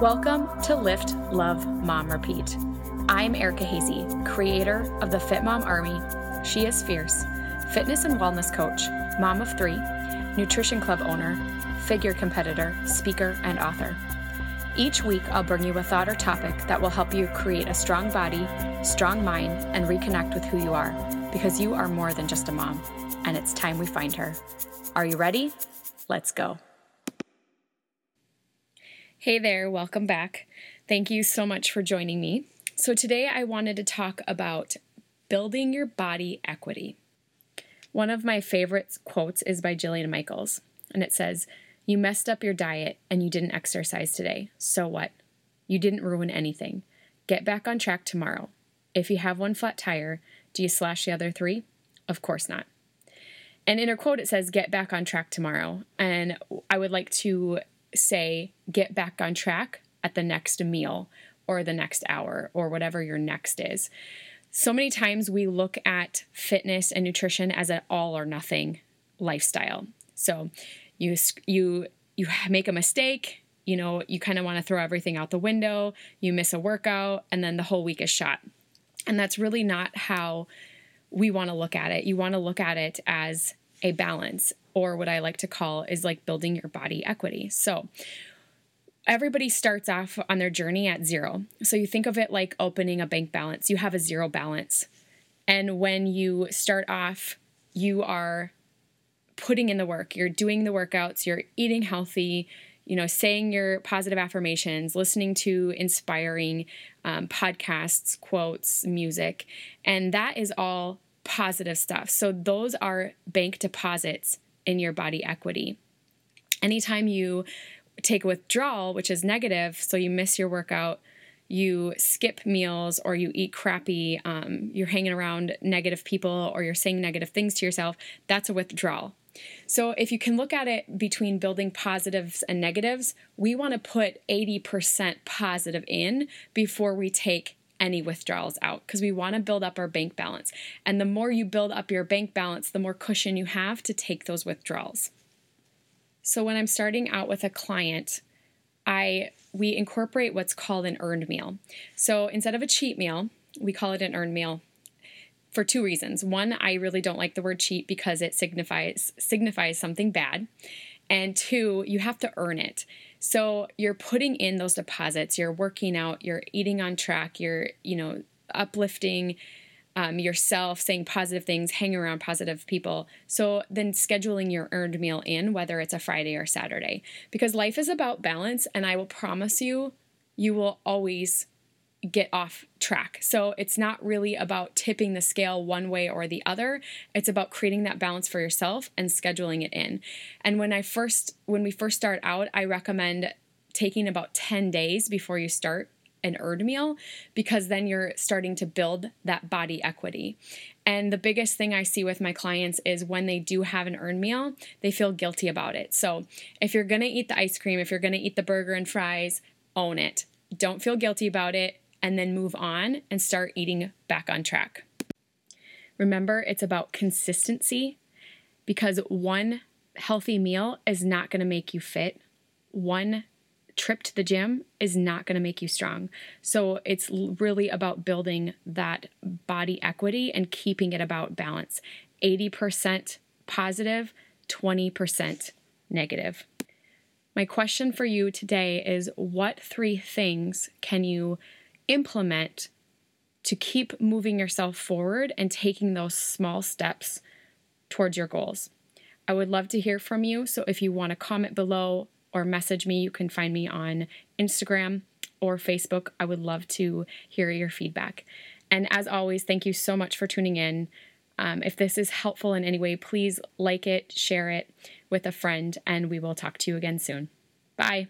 Welcome to Lift, Love, Mom, Repeat. I'm Erica Hazy, creator of the Fit Mom Army. She is fierce, fitness and wellness coach, mom of three, nutrition club owner, figure competitor, speaker, and author. Each week, I'll bring you a thought or topic that will help you create a strong body, strong mind, and reconnect with who you are because you are more than just a mom, and it's time we find her. Are you ready? Let's go. Hey there, welcome back. Thank you so much for joining me. So, today I wanted to talk about building your body equity. One of my favorite quotes is by Jillian Michaels, and it says, You messed up your diet and you didn't exercise today. So what? You didn't ruin anything. Get back on track tomorrow. If you have one flat tire, do you slash the other three? Of course not. And in her quote, it says, Get back on track tomorrow. And I would like to say, Get back on track at the next meal or the next hour or whatever your next is. So many times we look at fitness and nutrition as an all or nothing lifestyle. So you you you make a mistake, you know, you kind of want to throw everything out the window, you miss a workout and then the whole week is shot. And that's really not how we want to look at it. You want to look at it as a balance or what I like to call is like building your body equity. So, everybody starts off on their journey at zero. So you think of it like opening a bank balance. You have a zero balance. And when you start off, you are putting in the work. You're doing the workouts, you're eating healthy, you know, saying your positive affirmations, listening to inspiring um, podcasts, quotes, music. And that is all positive stuff. So those are bank deposits in your body equity. Anytime you take a withdrawal, which is negative, so you miss your workout, you skip meals, or you eat crappy, um, you're hanging around negative people, or you're saying negative things to yourself, that's a withdrawal. So, if you can look at it between building positives and negatives, we want to put 80% positive in before we take any withdrawals out because we want to build up our bank balance. And the more you build up your bank balance, the more cushion you have to take those withdrawals. So when I'm starting out with a client, I we incorporate what's called an earned meal. So instead of a cheat meal, we call it an earned meal for two reasons. One, I really don't like the word cheat because it signifies signifies something bad. And two, you have to earn it. So you're putting in those deposits, you're working out, you're eating on track, you're, you know, uplifting um, yourself, saying positive things, hanging around positive people. So then scheduling your earned meal in, whether it's a Friday or Saturday, because life is about balance. And I will promise you, you will always get off track. So it's not really about tipping the scale one way or the other. It's about creating that balance for yourself and scheduling it in. And when I first when we first start out, I recommend taking about 10 days before you start an earned meal because then you're starting to build that body equity. And the biggest thing I see with my clients is when they do have an earned meal, they feel guilty about it. So if you're gonna eat the ice cream, if you're gonna eat the burger and fries, own it. Don't feel guilty about it and then move on and start eating back on track. Remember, it's about consistency because one healthy meal is not going to make you fit. One trip to the gym is not going to make you strong. So it's really about building that body equity and keeping it about balance 80% positive, 20% negative. My question for you today is what three things can you implement to keep moving yourself forward and taking those small steps towards your goals? I would love to hear from you. So if you want to comment below or message me. You can find me on Instagram or Facebook. I would love to hear your feedback. And as always, thank you so much for tuning in. Um, if this is helpful in any way, please like it, share it with a friend, and we will talk to you again soon. Bye.